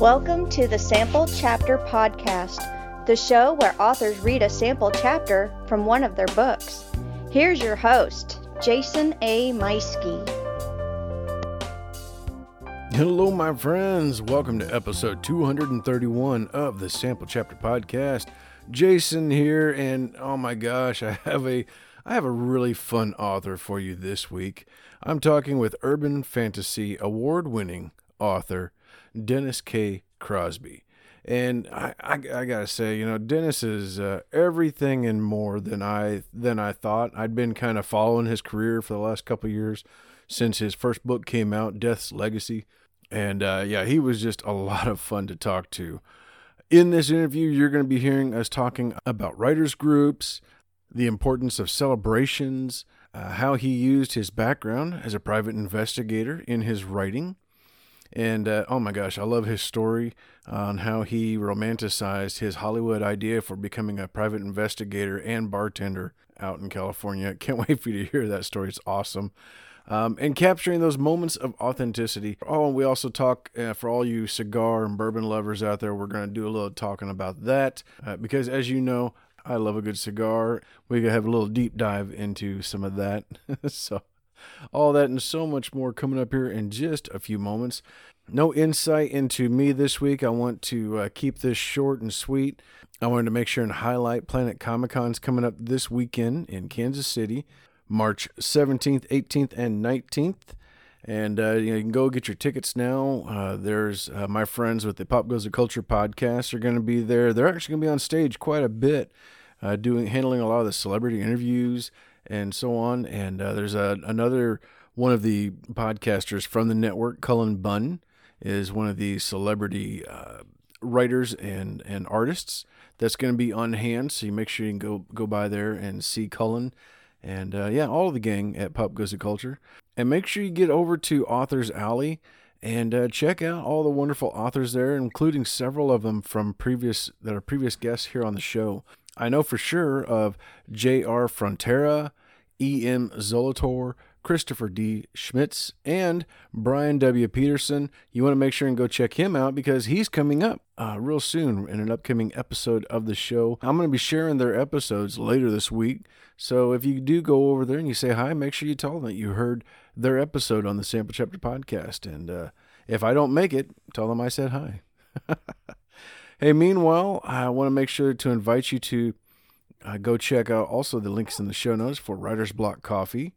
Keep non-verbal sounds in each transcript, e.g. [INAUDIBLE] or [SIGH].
Welcome to the Sample Chapter Podcast, the show where authors read a sample chapter from one of their books. Here's your host, Jason A. Meiske. Hello, my friends. Welcome to episode 231 of the Sample Chapter Podcast. Jason here, and oh my gosh, I have a I have a really fun author for you this week. I'm talking with urban fantasy award-winning author Dennis K. Crosby. And I, I, I, gotta say, you know, Dennis is uh, everything and more than I than I thought. I'd been kind of following his career for the last couple years since his first book came out, Death's Legacy, and uh, yeah, he was just a lot of fun to talk to. In this interview, you're going to be hearing us talking about writers groups, the importance of celebrations, uh, how he used his background as a private investigator in his writing and uh, oh my gosh, I love his story on how he romanticized his Hollywood idea for becoming a private investigator and bartender out in California. [LAUGHS] Can't wait for you to hear that story. It's awesome. Um, and capturing those moments of authenticity. Oh, and we also talk uh, for all you cigar and bourbon lovers out there. We're going to do a little talking about that uh, because, as you know, I love a good cigar. We have a little deep dive into some of that. [LAUGHS] so all that and so much more coming up here in just a few moments. No insight into me this week. I want to uh, keep this short and sweet. I wanted to make sure and highlight Planet Comicon's coming up this weekend in Kansas City, March 17th, 18th, and 19th. And uh, you, know, you can go get your tickets now. Uh, there's uh, my friends with the Pop Goes the Culture podcast are going to be there. They're actually going to be on stage quite a bit, uh, doing handling a lot of the celebrity interviews and so on. And uh, there's a, another one of the podcasters from the network, Cullen Bunn, is one of the celebrity uh, writers and, and artists that's going to be on hand. So you make sure you can go go by there and see Cullen. And uh, yeah, all of the gang at Pop Goes the Culture. And make sure you get over to Authors Alley and uh, check out all the wonderful authors there, including several of them from previous that are previous guests here on the show. I know for sure of J.R. Frontera, E.M. Zolator, Christopher D. Schmitz, and Brian W. Peterson. You want to make sure and go check him out because he's coming up uh, real soon in an upcoming episode of the show. I'm going to be sharing their episodes later this week. So if you do go over there and you say hi, make sure you tell them that you heard their episode on the Sample Chapter podcast. And uh, if I don't make it, tell them I said hi. [LAUGHS] Hey, meanwhile, I want to make sure to invite you to uh, go check out also the links in the show notes for Writer's Block Coffee.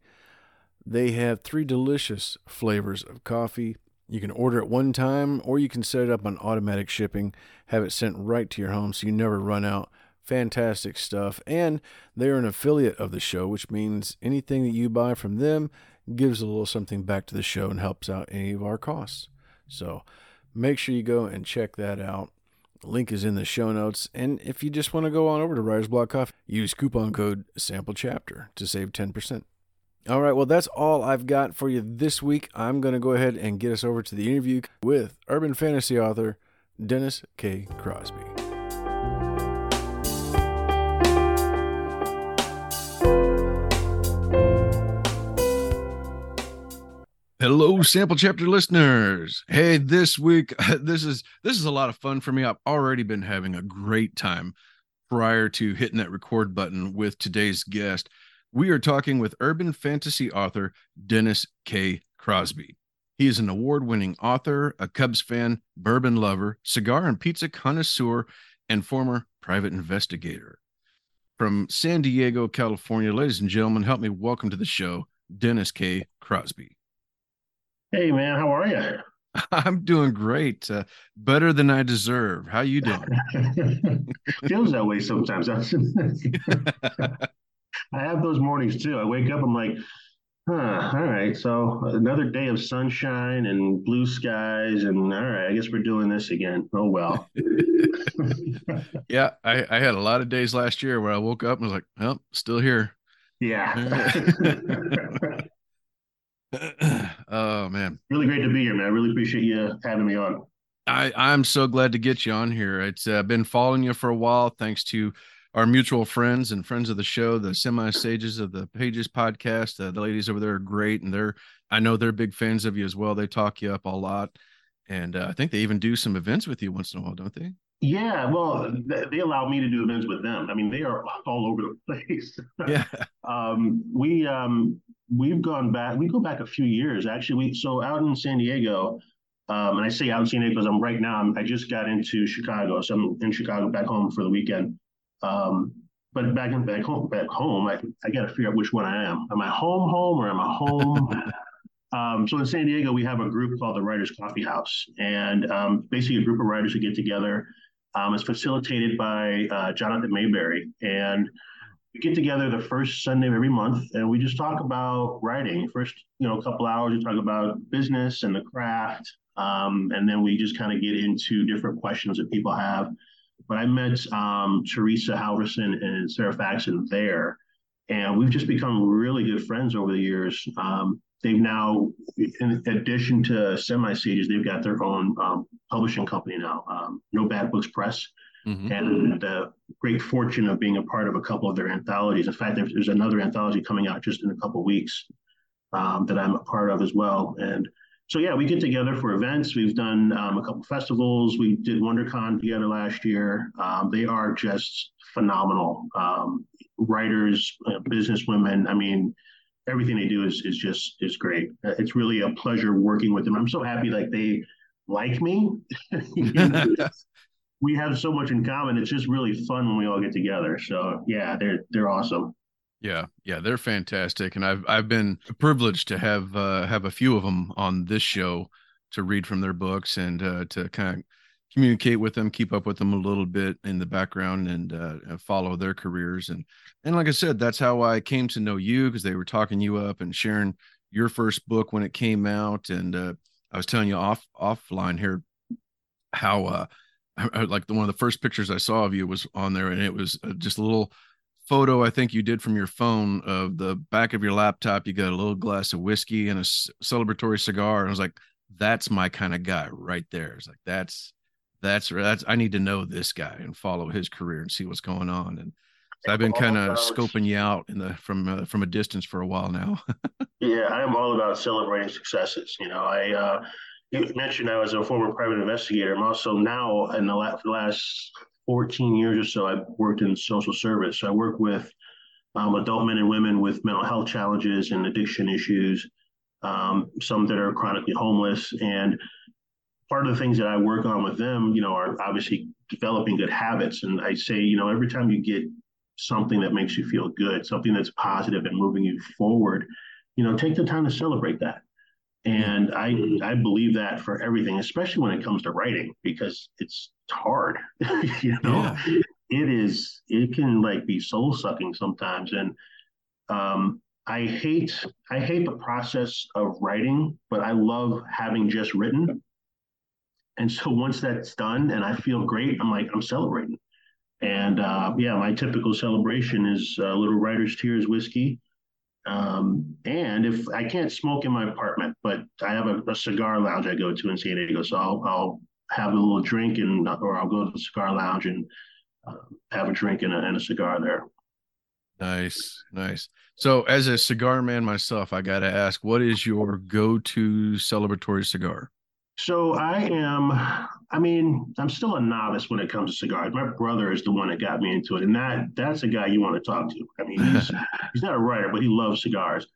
They have three delicious flavors of coffee. You can order it one time or you can set it up on automatic shipping, have it sent right to your home so you never run out. Fantastic stuff. And they're an affiliate of the show, which means anything that you buy from them gives a little something back to the show and helps out any of our costs. So make sure you go and check that out. Link is in the show notes. And if you just want to go on over to Writer's Block Coffee, use coupon code Sample Chapter to save 10%. All right, well, that's all I've got for you this week. I'm going to go ahead and get us over to the interview with urban fantasy author Dennis K. Crosby. Hello, sample chapter listeners. Hey, this week [LAUGHS] this is this is a lot of fun for me. I've already been having a great time prior to hitting that record button with today's guest. We are talking with urban fantasy author Dennis K. Crosby. He is an award-winning author, a Cubs fan, bourbon lover, cigar and pizza connoisseur, and former private investigator. From San Diego, California, ladies and gentlemen, help me welcome to the show Dennis K. Crosby. Hey man, how are you? [LAUGHS] I'm doing great. Uh, better than I deserve. How you doing? [LAUGHS] Feels that way sometimes. [LAUGHS] I have those mornings too. I wake up, I'm like, huh, all right. So another day of sunshine and blue skies, and all right, I guess we're doing this again. Oh well. yeah, I, I had a lot of days last year where I woke up and was like, well, still here. Yeah. Oh man, really great to be here, man. I really appreciate you having me on. I I'm so glad to get you on here. It's uh, been following you for a while, thanks to our mutual friends and friends of the show, the semi sages of the Pages podcast. Uh, the ladies over there are great, and they're I know they're big fans of you as well. They talk you up a lot, and uh, I think they even do some events with you once in a while, don't they? Yeah, well, they allow me to do events with them. I mean, they are all over the [LAUGHS] place. Yeah. um, we um, we've gone back. We go back a few years actually. We so out in San Diego, um, and I say out in San Diego because I'm right now. I'm, i just got into Chicago, so I'm in Chicago back home for the weekend. Um, but back in back home, back home, I, I got to figure out which one I am. Am I home, home, or am I home? [LAUGHS] Um, so in San Diego, we have a group called the Writers Coffee House, and um, basically a group of writers who get together um, it's facilitated by uh, Jonathan Maberry. And we get together the first Sunday of every month and we just talk about writing. First, you know, a couple hours, we talk about business and the craft. Um, and then we just kind of get into different questions that people have. But I met um, Teresa Halverson and Sarah Faxon there, and we've just become really good friends over the years. Um, they've now, in addition to Semi Sages, they've got their own um, publishing company now, um, No Bad Books Press. Mm-hmm. And the great fortune of being a part of a couple of their anthologies. In fact, there's, there's another anthology coming out just in a couple of weeks um, that I'm a part of as well. And so, yeah, we get together for events. We've done um, a couple festivals. We did WonderCon together last year. Um, they are just phenomenal um, writers, uh, businesswomen. I mean, everything they do is is just is great. It's really a pleasure working with them. I'm so happy like they like me. [LAUGHS] [LAUGHS] we have so much in common. It's just really fun when we all get together. So yeah, they're they're awesome. Yeah, yeah, they're fantastic, and I've I've been privileged to have uh, have a few of them on this show to read from their books and uh, to kind of communicate with them, keep up with them a little bit in the background, and uh, follow their careers. And and like I said, that's how I came to know you because they were talking you up and sharing your first book when it came out. And uh, I was telling you off offline here how uh, I, like the one of the first pictures I saw of you was on there, and it was uh, just a little photo I think you did from your phone of the back of your laptop. You got a little glass of whiskey and a celebratory cigar, and I was like, "That's my kind of guy right there." It's like that's that's that's I need to know this guy and follow his career and see what's going on. And so I've been kind of scoping you out in the from uh, from a distance for a while now. [LAUGHS] yeah, I am all about celebrating successes. You know, I uh, you mentioned I was a former private investigator. I'm also now in the last, the last 14 years or so, I've worked in social service. So I work with um, adult men and women with mental health challenges and addiction issues, um, some that are chronically homeless, and part of the things that I work on with them, you know, are obviously developing good habits. And I say, you know, every time you get something that makes you feel good, something that's positive and moving you forward, you know, take the time to celebrate that. And I I believe that for everything, especially when it comes to writing, because it's hard. [LAUGHS] you know, yeah. it is it can like be soul sucking sometimes. And um I hate I hate the process of writing, but I love having just written and so once that's done and I feel great, I'm like, I'm celebrating. And uh, yeah, my typical celebration is a little writer's tears whiskey. Um, and if I can't smoke in my apartment, but I have a, a, cigar lounge I go to in San Diego, so I'll, I'll have a little drink and or I'll go to the cigar lounge and uh, have a drink and a, and a cigar there. Nice, nice. So, as a cigar man myself, I got to ask, what is your go-to celebratory cigar? So I am, I mean, I'm still a novice when it comes to cigars. My brother is the one that got me into it. And that that's a guy you want to talk to. I mean, he's, [LAUGHS] he's not a writer, but he loves cigars.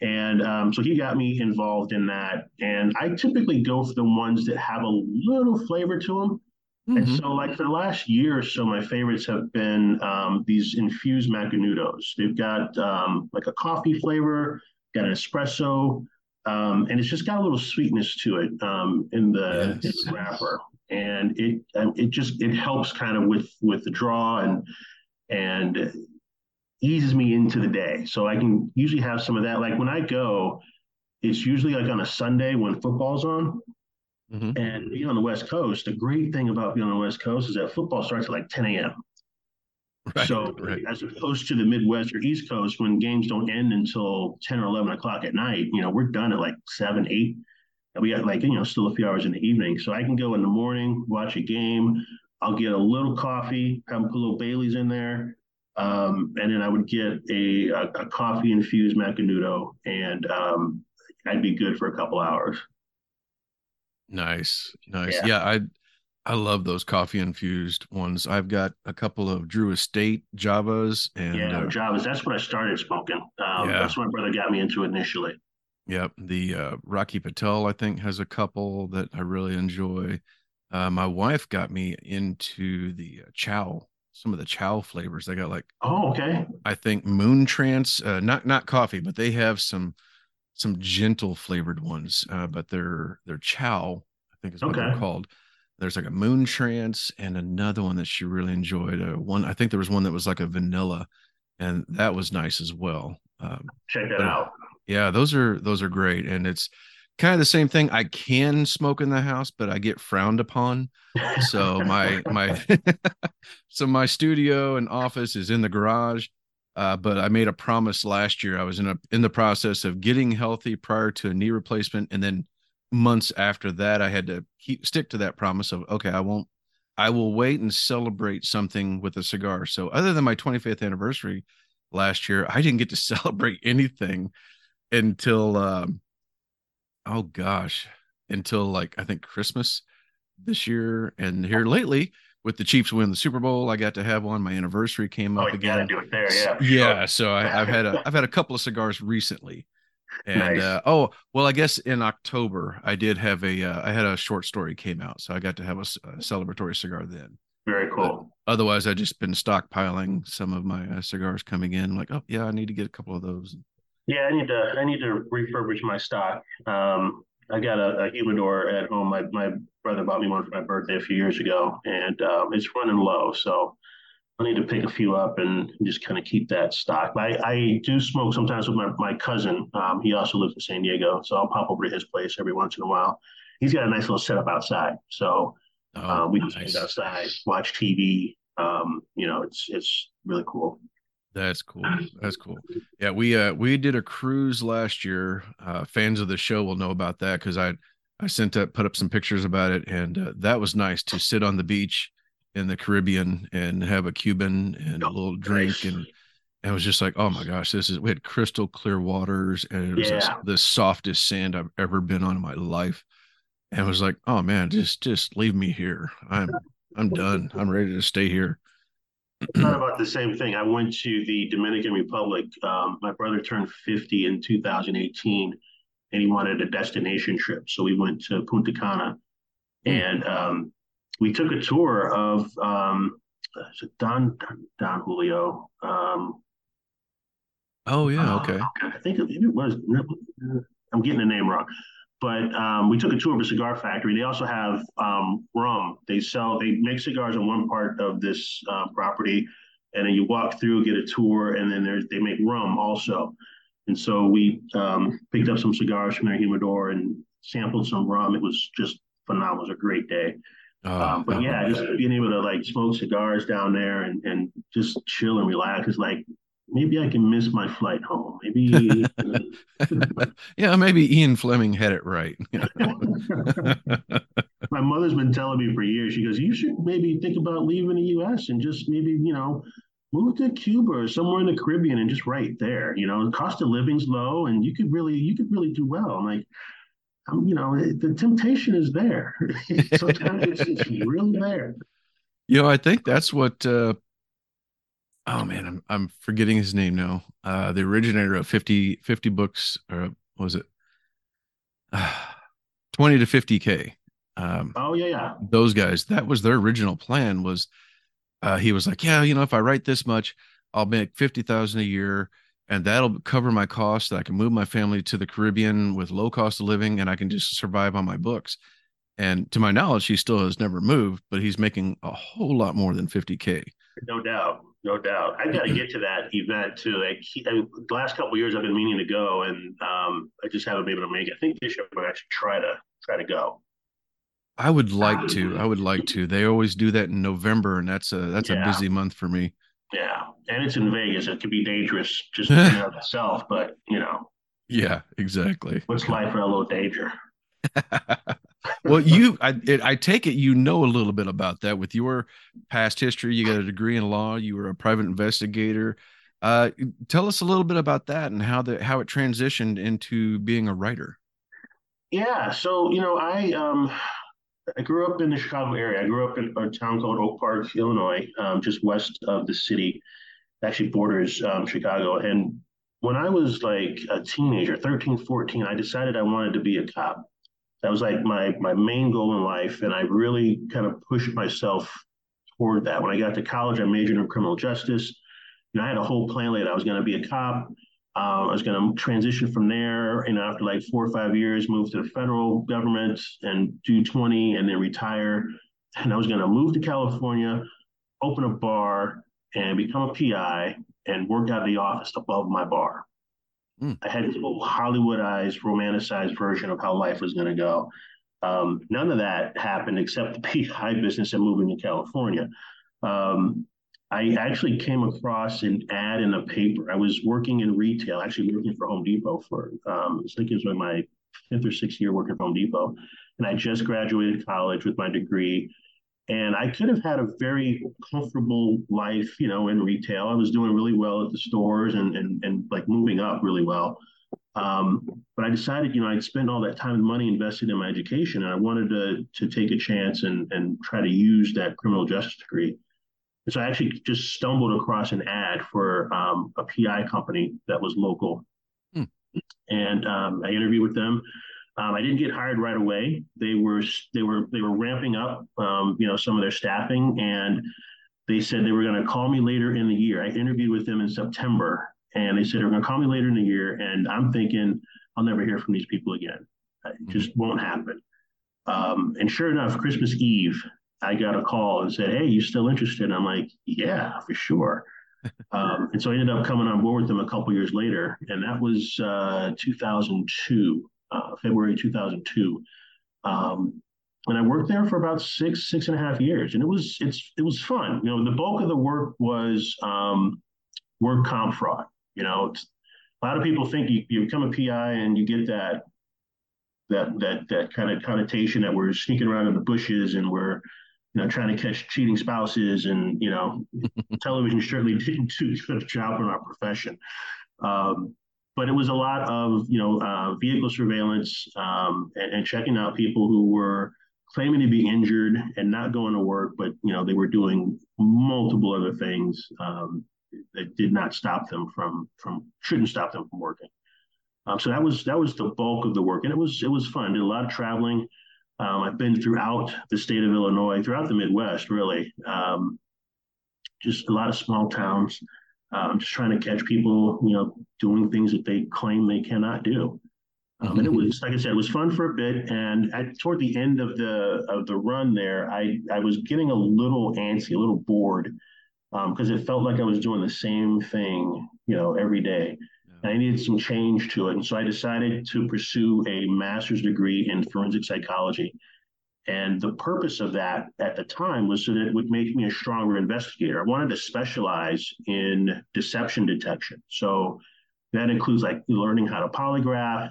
And um, so he got me involved in that. And I typically go for the ones that have a little flavor to them. Mm-hmm. And so, like for the last year or so, my favorites have been um, these infused Macanudos. They've got um, like a coffee flavor, got an espresso, um, and it's just got a little sweetness to it um, in, the, yes. in, the, wrapper, and it um, it just it helps kind of with with the draw and and eases me into the day. So I can usually have some of that. Like when I go, it's usually like on a Sunday when football's on. Mm-hmm. And being on the West Coast, the great thing about being on the West Coast is that football starts at like 10 a.m. [LAUGHS] Right, so right. as opposed to the Midwest or East Coast, when games don't end until 10 or 11 o'clock at night, you know, we're done at like seven, eight. And we got like, you know, still a few hours in the evening. So I can go in the morning, watch a game. I'll get a little coffee, have put a little Bailey's in there. Um, and then I would get a, a, a coffee infused Macanudo and um, I'd be good for a couple hours. Nice, nice. Yeah. yeah, I I love those coffee infused ones. I've got a couple of Drew Estate Javas and yeah, uh, Javas. That's what I started smoking. Um, yeah. That's what my brother got me into initially. Yep, the uh, Rocky Patel I think has a couple that I really enjoy. Uh, my wife got me into the uh, Chow, some of the Chow flavors. They got like oh okay, I think Moontrance, uh, not not coffee, but they have some some gentle flavored ones. Uh, but they're they're Chow, I think is what okay. they're called. There's like a Moontrance and another one that she really enjoyed. Uh, one I think there was one that was like a vanilla, and that was nice as well. Um, Check that out. Yeah, those are those are great, and it's kind of the same thing. I can smoke in the house, but I get frowned upon. So my my [LAUGHS] [LAUGHS] so my studio and office is in the garage. Uh, but I made a promise last year. I was in a in the process of getting healthy prior to a knee replacement, and then months after that, I had to keep stick to that promise of okay, I won't. I will wait and celebrate something with a cigar. So other than my 25th anniversary last year, I didn't get to [LAUGHS] celebrate anything until um, oh gosh, until like I think Christmas this year. And here lately, with the Chiefs win the Super Bowl, I got to have one. My anniversary came oh, up again. do it there, yeah. Yeah. So I, have had a [LAUGHS] I've had a couple of cigars recently. And nice. uh, oh well, I guess in October I did have a uh, I had a short story came out, so I got to have a, a celebratory cigar then. Very cool. But otherwise, I just been stockpiling some of my uh, cigars coming in. Like, oh yeah, I need to get a couple of those. Yeah, I need to I need to refurbish my stock. Um, I got a, a, humidor at home. My my brother bought me one for my birthday a few years ago, and um, it's running low. So I need to pick a few up and just kind of keep that stock. I, I do smoke sometimes with my, my cousin. Um, he also lives in San Diego, so I'll pop over to his place every once in a while. He's got a nice little setup outside, so oh, uh, we nice. just sit outside, watch TV. Um, you know, it's it's really cool. That's cool. That's cool. Yeah, we uh we did a cruise last year. Uh fans of the show will know about that because I I sent up put up some pictures about it and uh, that was nice to sit on the beach in the Caribbean and have a Cuban and a oh, little drink and and it was just like, oh my gosh, this is we had crystal clear waters and it was yeah. the softest sand I've ever been on in my life. And it was like, oh man, just just leave me here. I'm I'm done. I'm ready to stay here thought [CLEARS THROAT] about the same thing. I went to the Dominican Republic. Um, my brother turned 50 in 2018 and he wanted a destination trip. So we went to Punta Cana hmm. and um, we took a tour of um, Don, Don Julio. Um, oh, yeah. Okay. Uh, I think it was, I'm getting the name wrong but um, we took a tour of a cigar factory. They also have um, rum. They sell, they make cigars on one part of this uh, property, and then you walk through, get a tour, and then there's they make rum also. And so we um, picked up some cigars from their humidor and sampled some rum. It was just phenomenal. It was a great day. Um, but yeah, just being able to like smoke cigars down there and, and just chill and relax is like maybe I can miss my flight home. Maybe. [LAUGHS] yeah, maybe Ian Fleming had it right. [LAUGHS] [LAUGHS] my mother's been telling me for years. She goes, "You should maybe think about leaving the U.S. and just maybe you know." Move to Cuba or somewhere in the Caribbean and just right there. You know, the cost of living's low, and you could really, you could really do well. I'm like, I'm, you know, the temptation is there. Sometimes it's, it's really there. You know, I think that's what uh, oh man, I'm I'm forgetting his name now. Uh, the originator of 50, 50 books, or was it uh, [SIGHS] 20 to 50k? Um, oh yeah, yeah. Those guys, that was their original plan. Was uh, he was like, yeah, you know, if I write this much, I'll make fifty thousand a year, and that'll cover my costs. I can move my family to the Caribbean with low cost of living, and I can just survive on my books. And to my knowledge, he still has never moved, but he's making a whole lot more than 50k. No doubt no doubt. I've got to get to that event too. Like I, the last couple years, I've been meaning to go, and um, I just haven't been able to make it. I think this year I'm to actually try to try to go. I would like to. I would like to. They always do that in November, and that's a that's yeah. a busy month for me. Yeah, and it's in Vegas. It could be dangerous just [LAUGHS] in itself, but you know. Yeah, exactly. What's life for a little danger? [LAUGHS] well, you, I, it, I take it you know a little bit about that with your past history. You got a degree in law. You were a private investigator. Uh, tell us a little bit about that and how the how it transitioned into being a writer. Yeah, so you know, I um, I grew up in the Chicago area. I grew up in a town called Oak Park, Illinois, um, just west of the city. Actually borders um, Chicago. And when I was like a teenager, 13, 14, I decided I wanted to be a cop. That was like my my main goal in life, and I really kind of pushed myself toward that. When I got to college, I majored in criminal justice. You know, I had a whole plan laid. I was going to be a cop. Um, I was going to transition from there, and after like four or five years, move to the federal government and do 20 and then retire. And I was going to move to California, open a bar, and become a PI and work out of the office above my bar. Mm. I had this whole Hollywoodized, romanticized version of how life was going to go. Um, none of that happened except [LAUGHS] the PI business and moving to California. Um, I actually came across an ad in a paper. I was working in retail, actually working for Home Depot for, um, I think it was my fifth or sixth year working for Home Depot. And I just graduated college with my degree. And I could have had a very comfortable life, you know, in retail. I was doing really well at the stores and, and, and like moving up really well. Um, but I decided, you know, I'd spent all that time and money invested in my education, and I wanted to to take a chance and and try to use that criminal justice degree. And so I actually just stumbled across an ad for um, a PI company that was local, hmm. and um, I interviewed with them. Um, I didn't get hired right away. They were they were they were ramping up, um, you know, some of their staffing, and they said they were going to call me later in the year. I interviewed with them in September, and they said they're going to call me later in the year. And I'm thinking I'll never hear from these people again. It just mm-hmm. won't happen. Um, and sure enough, Christmas Eve, I got a call and said, "Hey, you still interested?" And I'm like, "Yeah, for sure." [LAUGHS] um, and so I ended up coming on board with them a couple years later, and that was uh, 2002, uh, February 2002. Um, and I worked there for about six, six and a half years, and it was it's it was fun. You know, the bulk of the work was um, work comp fraud. You know, a lot of people think you, you become a PI and you get that that that that kind of connotation that we're sneaking around in the bushes and we're you know, trying to catch cheating spouses, and you know, [LAUGHS] television certainly didn't do a good job in our profession. Um, but it was a lot of you know uh, vehicle surveillance um, and, and, checking out people who were claiming to be injured and not going to work, but you know they were doing multiple other things um, that did not stop them from from shouldn't stop them from working. Um, so that was that was the bulk of the work, and it was it was fun. Did a lot of traveling. Um, I've been throughout the state of Illinois, throughout the Midwest, really. Um, just a lot of small towns. Um, just trying to catch people, you know, doing things that they claim they cannot do. Um, and it was, like I said, it was fun for a bit. And at, toward the end of the of the run there, I I was getting a little antsy, a little bored, because um, it felt like I was doing the same thing, you know, every day. I needed some change to it. And so I decided to pursue a master's degree in forensic psychology. And the purpose of that at the time was so that it would make me a stronger investigator. I wanted to specialize in deception detection. So that includes like learning how to polygraph.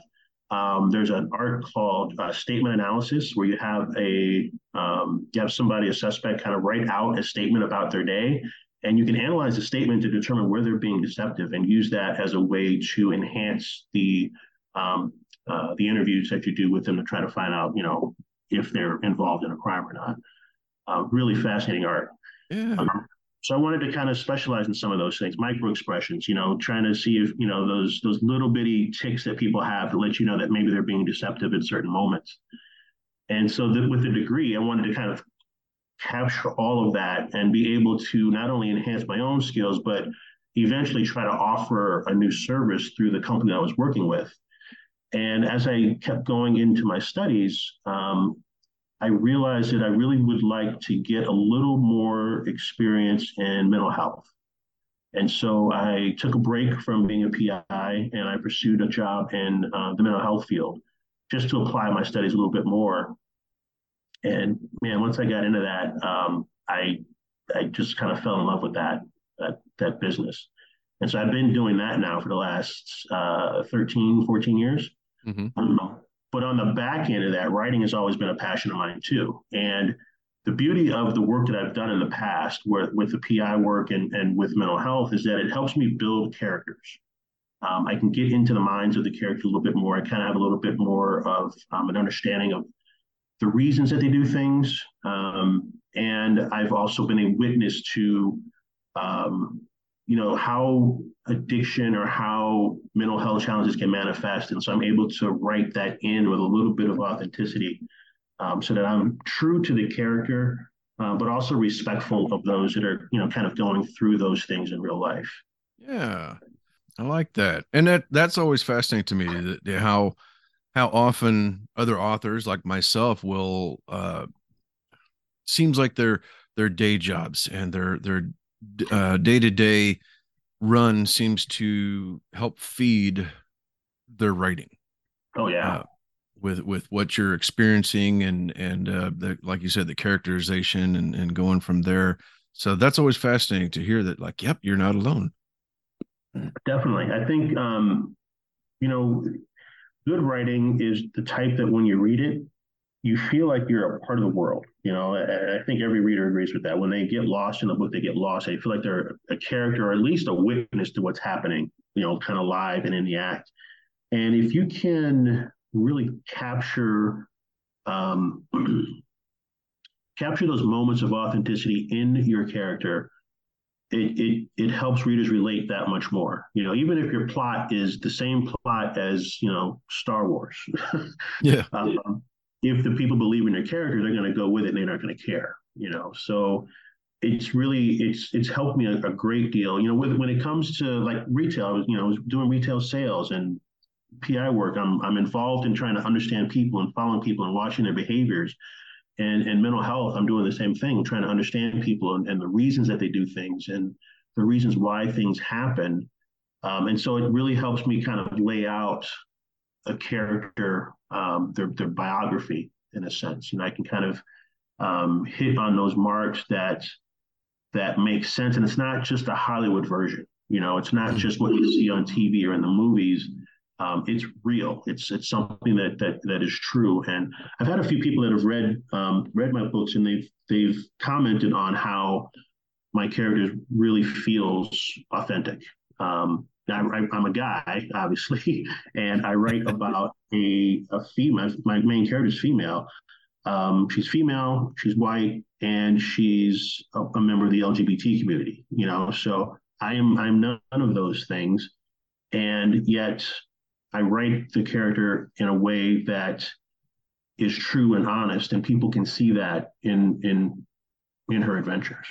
Um, there's an art called uh, statement analysis where you have a um, you have somebody, a suspect, kind of write out a statement about their day, and you can analyze the statement to determine where they're being deceptive and use that as a way to enhance the um, uh, the interviews that you do with them to try to find out, you know, if they're involved in a crime or not. Uh, really fascinating art. Yeah. Um, so I wanted to kind of specialize in some of those things, micro expressions, you know, trying to see if, you know, those those little bitty ticks that people have to let you know that maybe they're being deceptive in certain moments. And so the, with the degree, I wanted to kind of capture all of that and be able to not only enhance my own skills, but eventually try to offer a new service through the company I was working with. And as I kept going into my studies, um, I realized that I really would like to get a little more experience in mental health. And so I took a break from being a PI and I pursued a job in uh, the mental health field just to apply my studies a little bit more. And man, once I got into that, um, I I just kind of fell in love with that that that business. And so I've been doing that now for the last uh, 13, 14 years. Mm-hmm. Um, but on the back end of that, writing has always been a passion of mine too. And the beauty of the work that I've done in the past with, with the PI work and, and with mental health is that it helps me build characters. Um, I can get into the minds of the character a little bit more. I kind of have a little bit more of um, an understanding of the reasons that they do things. Um, and I've also been a witness to, um, you know, how addiction or how mental health challenges can manifest. And so I'm able to write that in with a little bit of authenticity um, so that I'm true to the character, uh, but also respectful of those that are, you know, kind of going through those things in real life. Yeah. I like that. And that that's always fascinating to me that, how how often other authors like myself will uh seems like their their day jobs and their their uh day-to-day run seems to help feed their writing. Oh yeah. Uh, with with what you're experiencing and and uh the like you said the characterization and and going from there. So that's always fascinating to hear that like yep, you're not alone. Definitely. I think um you know good writing is the type that when you read it, you feel like you're a part of the world. You know, I, I think every reader agrees with that. When they get lost in the book, they get lost. They feel like they're a character or at least a witness to what's happening, you know, kind of live and in the act. And if you can really capture um, [CLEARS THROAT] capture those moments of authenticity in your character, it, it it helps readers relate that much more. You know, even if your plot is the same plot as you know Star Wars. [LAUGHS] yeah. Um, if the people believe in your character, they're going to go with it and they're not going to care. You know, so it's really it's it's helped me a, a great deal. You know, with, when it comes to like retail, you know I was doing retail sales and PI work. I'm I'm involved in trying to understand people and following people and watching their behaviors and and mental health i'm doing the same thing trying to understand people and, and the reasons that they do things and the reasons why things happen um, and so it really helps me kind of lay out a character um, their, their biography in a sense and i can kind of um, hit on those marks that that make sense and it's not just a hollywood version you know it's not just what you see on tv or in the movies um, it's real. It's it's something that that that is true. And I've had a few people that have read um, read my books, and they've they've commented on how my character really feels authentic. Um, I, am a guy, obviously, [LAUGHS] and I write about a a female. My main character is female. Um, she's female. She's white, and she's a, a member of the LGBT community. You know, so I am I'm none of those things, and yet I write the character in a way that is true and honest, and people can see that in in in her adventures.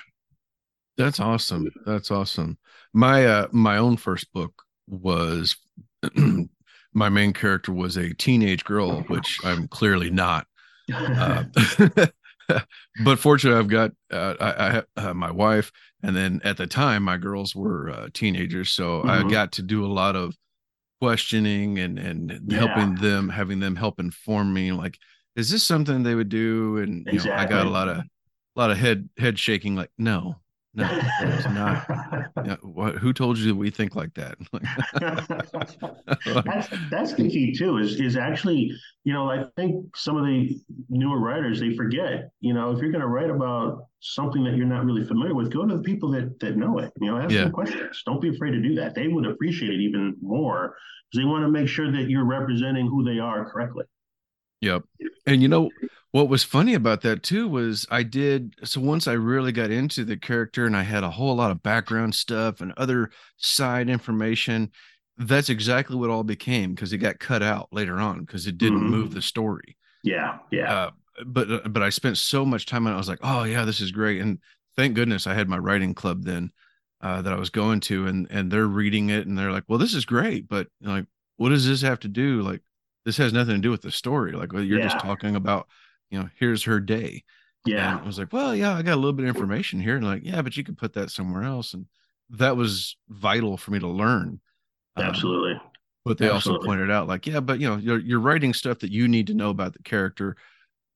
That's awesome. That's awesome. My uh my own first book was [CLEARS THROAT] my main character was a teenage girl, which I'm clearly not. Uh, [LAUGHS] [LAUGHS] but fortunately, I've got uh, I, I have uh, my wife, and then at the time, my girls were uh, teenagers, so mm-hmm. I got to do a lot of questioning and and yeah. helping them having them help inform me like is this something they would do and you exactly. know i got a lot of a lot of head head shaking like no no it's not [LAUGHS] know, what, who told you that we think like that [LAUGHS] [LAUGHS] that's, that's the key too is is actually you know i think some of the newer writers they forget you know if you're going to write about something that you're not really familiar with go to the people that that know it you know ask yeah. them questions don't be afraid to do that they would appreciate it even more because they want to make sure that you're representing who they are correctly Yep. And you know what was funny about that too was I did so once I really got into the character and I had a whole lot of background stuff and other side information. That's exactly what all became because it got cut out later on because it didn't mm-hmm. move the story. Yeah, yeah. Uh, but uh, but I spent so much time on it. I was like, oh yeah, this is great. And thank goodness I had my writing club then uh, that I was going to, and and they're reading it and they're like, well, this is great, but like, what does this have to do? Like, this has nothing to do with the story. Like you're yeah. just talking about, you know, here's her day. Yeah. And I was like, well, yeah, I got a little bit of information here. And like, yeah, but you could put that somewhere else. And that was vital for me to learn. Um, Absolutely. Um, but they Absolutely. also pointed out, like, yeah, but you know, you're you're writing stuff that you need to know about the character,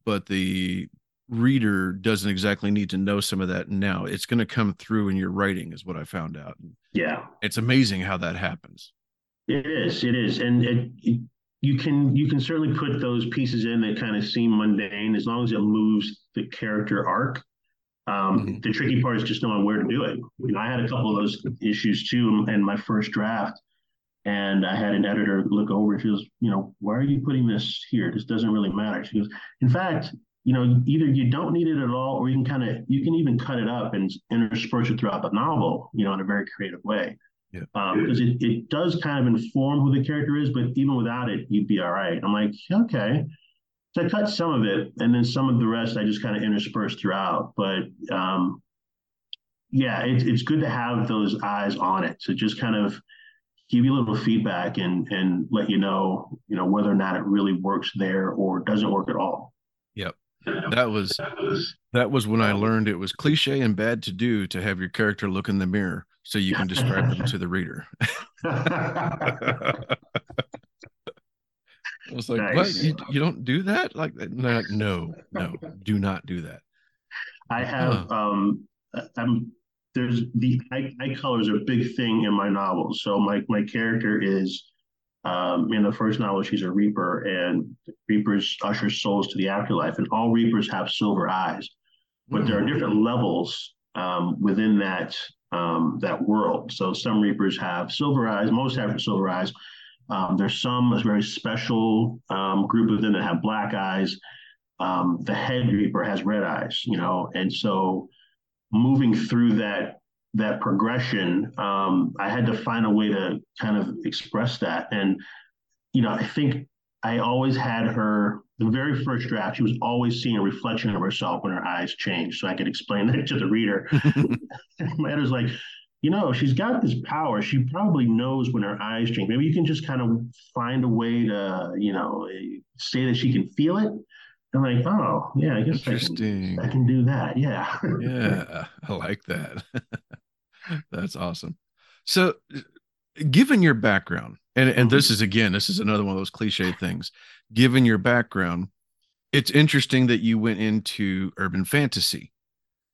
but the reader doesn't exactly need to know some of that now. It's going to come through in your writing, is what I found out. Yeah. It's amazing how that happens. It is. It is. And it, you can you can certainly put those pieces in that kind of seem mundane as long as it moves the character arc. Um, mm-hmm. The tricky part is just knowing where to do it. You know, I had a couple of those issues too in my first draft. And I had an editor look over. She goes, you know, why are you putting this here? This doesn't really matter. She goes, in fact, you know, either you don't need it at all, or you can kind of you can even cut it up and intersperse it throughout the novel, you know, in a very creative way. Yeah. Because um, it, it does kind of inform who the character is, but even without it, you'd be all right. I'm like, okay. So I cut some of it, and then some of the rest I just kind of interspersed throughout. But um, yeah, it, it's good to have those eyes on it. So just kind of give you a little feedback and and let you know, you know, whether or not it really works there or doesn't work at all. Yep. That was that was when I learned it was cliche and bad to do to have your character look in the mirror so you can describe them to the reader. [LAUGHS] I was like, nice. what? You, you, don't do that? Like, like, no, no, do not do that. I have, huh. um, I'm, there's the eye, eye colors are a big thing in my novels. So my, my character is, um, in the first novel, she's a Reaper, and Reapers usher souls to the afterlife, and all Reapers have silver eyes, but mm-hmm. there are different levels um, within that um, that world. So some Reapers have silver eyes, most have silver eyes. Um, there's some a very special um, group of them that have black eyes. Um, the head Reaper has red eyes, you know, and so moving through that that progression, um, I had to find a way to kind of express that. And you know, I think I always had her the very first draft, she was always seeing a reflection of herself when her eyes changed. So I could explain [LAUGHS] that to the reader. [LAUGHS] My editor's like, you know, she's got this power. She probably knows when her eyes change. Maybe you can just kind of find a way to, you know, say that she can feel it. I'm like, oh, yeah, I guess I can, I can do that. Yeah. [LAUGHS] yeah, I like that. That's awesome. So, given your background, and and this mm-hmm. is again, this is another one of those cliche things. Given your background, it's interesting that you went into urban fantasy.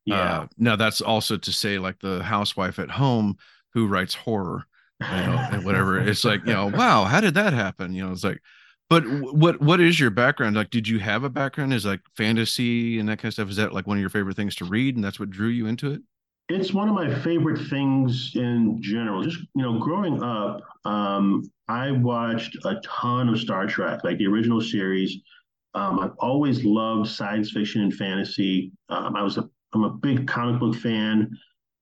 Yeah. Uh, now that's also to say, like the housewife at home who writes horror, you know, and whatever. [LAUGHS] It's like, you know, wow, how did that happen? You know, it's like, but what what is your background? Like, did you have a background? Is like fantasy and that kind of stuff? Is that like one of your favorite things to read, and that's what drew you into it? It's one of my favorite things in general. Just you know, growing up, um, I watched a ton of Star Trek, like the original series. Um, I've always loved science fiction and fantasy. Um, I was a I'm a big comic book fan.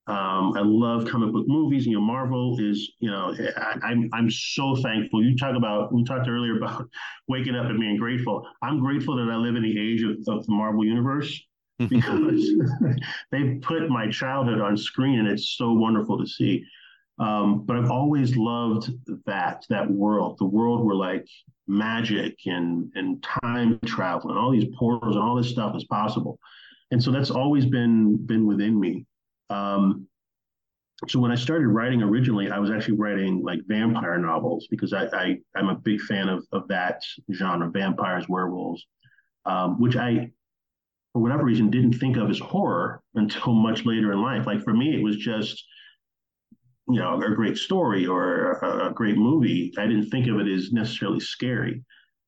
Um, I love comic book movies. You know, Marvel is, you know, I, am I'm, I'm so thankful. You talk about we talked earlier about [LAUGHS] waking up and being grateful. I'm grateful that I live in the age of, of the Marvel universe [LAUGHS] because [LAUGHS] they put my childhood on screen and it's so wonderful to see. Um, but I've always loved that that world, the world where like magic and and time travel and all these portals and all this stuff is possible, and so that's always been been within me. Um, so when I started writing originally, I was actually writing like vampire novels because I, I am a big fan of of that genre, vampires, werewolves, um, which I for whatever reason didn't think of as horror until much later in life. Like for me, it was just you know a great story or a, a great movie. I didn't think of it as necessarily scary.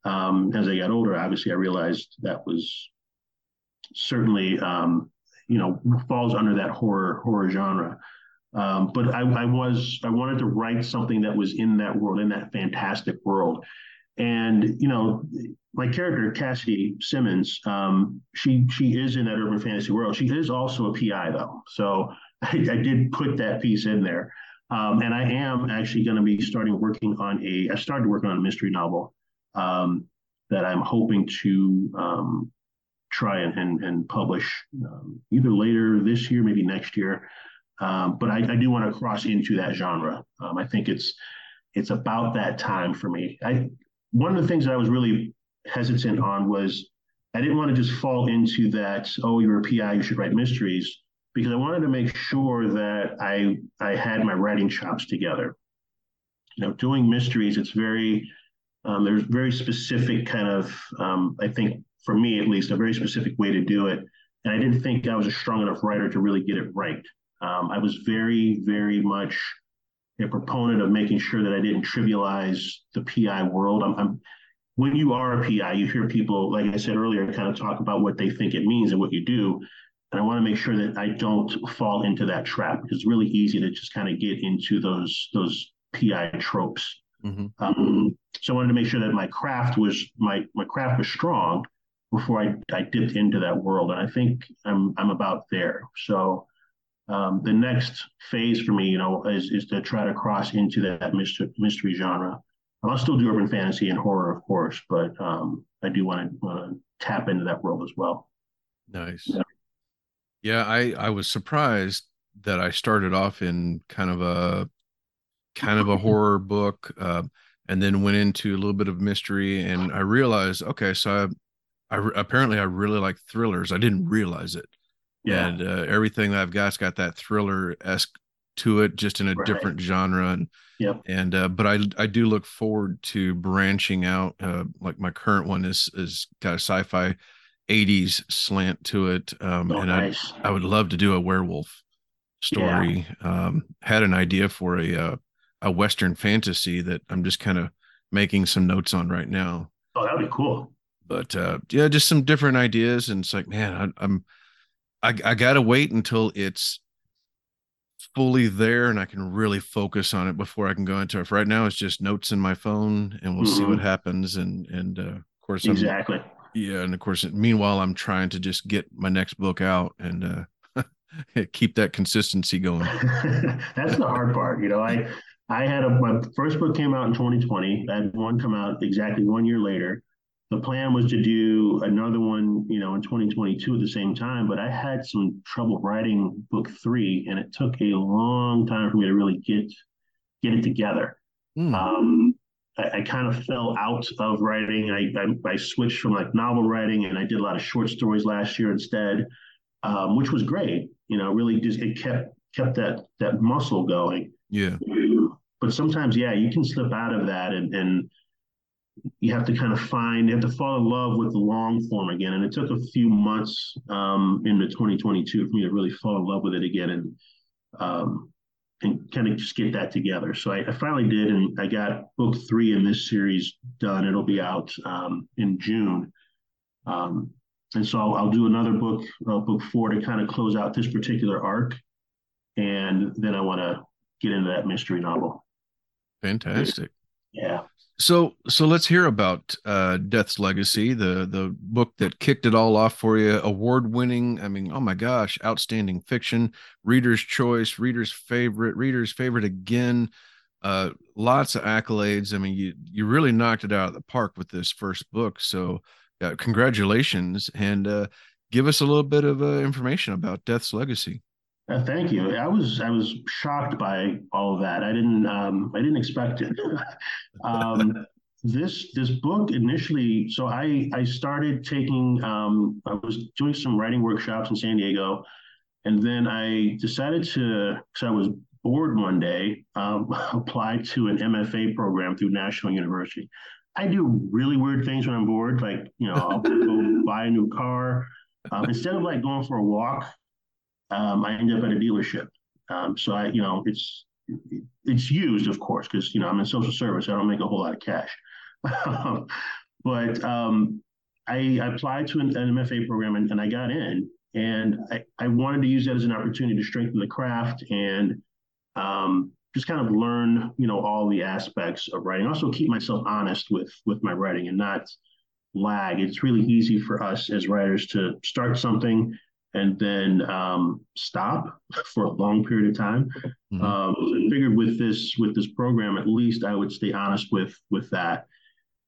Um, as I got older, obviously, I realized that was certainly um, you know falls under that horror horror genre. Um, but I, I, was I wanted to write something that was in that world, in that fantastic world. And you know, my character Cassidy Simmons, um, she she is in that urban fantasy world. She is also a PI though, so [LAUGHS] I, I did put that piece in there. Um, and I am actually going to be starting working on a. I started working on a mystery novel um, that I'm hoping to um, try and and, and publish um, either later this year, maybe next year. Um, but I, I, do want to cross into that genre. I think it's it's about that time for me. I one of the things that I was really hesitant on was I didn't want to just fall into that. Oh, you're a PI, you should write mysteries, because I wanted to make sure that I I had my writing chops together. You know, doing mysteries, it's very um, there's very specific kind of um, I think for me at least a very specific way to do it, and I didn't think I was a strong enough writer to really get it right. Um, I was very very much a proponent of making sure that I didn't trivialize the PI world. I'm, I'm when you are a PI, you hear people, like I said earlier, kind of talk about what they think it means and what you do. And I want to make sure that I don't fall into that trap because it's really easy to just kind of get into those those PI tropes. Mm-hmm. Um, so I wanted to make sure that my craft was my my craft was strong before I, I dipped into that world. And I think I'm I'm about there. So um, the next phase for me, you know, is is to try to cross into that mystery, mystery genre. I'll still do urban fantasy and horror, of course, but um, I do want to want to tap into that world as well. Nice. Yeah. yeah, I I was surprised that I started off in kind of a kind of a horror book, uh, and then went into a little bit of mystery, and I realized, okay, so I, I apparently I really like thrillers. I didn't realize it. Yeah. And uh, everything that I've got's got that thriller esque to it, just in a right. different genre. And Yep. And uh, but I I do look forward to branching out. Uh, like my current one is is got a sci-fi 80s slant to it. Um, oh, and nice. I I would love to do a werewolf story. Yeah. Um, had an idea for a uh, a western fantasy that I'm just kind of making some notes on right now. Oh, that'd be cool. But uh, yeah, just some different ideas, and it's like, man, I, I'm I, I gotta wait until it's fully there and I can really focus on it before I can go into it. Right now, it's just notes in my phone, and we'll mm-hmm. see what mm-hmm. happens. And and uh, of course, I'm, exactly. Yeah, and of course, meanwhile, I'm trying to just get my next book out and uh, [LAUGHS] keep that consistency going. [LAUGHS] That's the hard part, you know. I I had a my first book came out in 2020. I had one come out exactly one year later the plan was to do another one, you know, in 2022 at the same time, but I had some trouble writing book three, and it took a long time for me to really get get it together. Mm. Um, I, I, kind of fell out of writing. I, I, I switched from like novel writing, and I did a lot of short stories last year instead, um, which was great. You know, really just it kept kept that that muscle going. Yeah. But sometimes, yeah, you can slip out of that and and you have to kind of find, you have to fall in love with the long form again. And it took a few months um, into 2022 for me to really fall in love with it again and um, and kind of just get that together. So I, I, finally did, and I got book three in this series done. It'll be out um, in June. Um, and so I'll, I'll, do another book, uh, book four, to kind of close out this particular arc. And then I want to get into that mystery novel. Fantastic. Yeah. So so let's hear about uh, Death's Legacy, the the book that kicked it all off for you. Award winning, I mean, oh my gosh, outstanding fiction, reader's choice, reader's favorite, reader's favorite again. Uh, lots of accolades. I mean, you you really knocked it out of the park with this first book. So uh, congratulations and uh, give us a little bit of uh, information about Death's Legacy. Uh, thank you. I was I was shocked by all of that. I didn't um, I didn't expect it. [LAUGHS] um, this this book initially, so I I started taking um, I was doing some writing workshops in San Diego, and then I decided to because I was bored one day um, [LAUGHS] apply to an MFA program through National University. I do really weird things when I'm bored, like you know I'll go [LAUGHS] buy a new car. Um, instead of like going for a walk um, I ended up at a dealership. Um, so I, you know, it's it's used, of course, because you know I'm in social service. I don't make a whole lot of cash, [LAUGHS] but um, I, I, applied to an, an MFA program and, and, I got in, and I, I wanted to use that as an opportunity to strengthen the craft and um, just kind of learn, you know, all the aspects of writing. Also, keep myself honest with with my writing and not lag. It's really easy for us as writers to start something and then um, stop for a long period of time. Mm-hmm. Um, so figured with this with this program, at least I would stay honest with with that.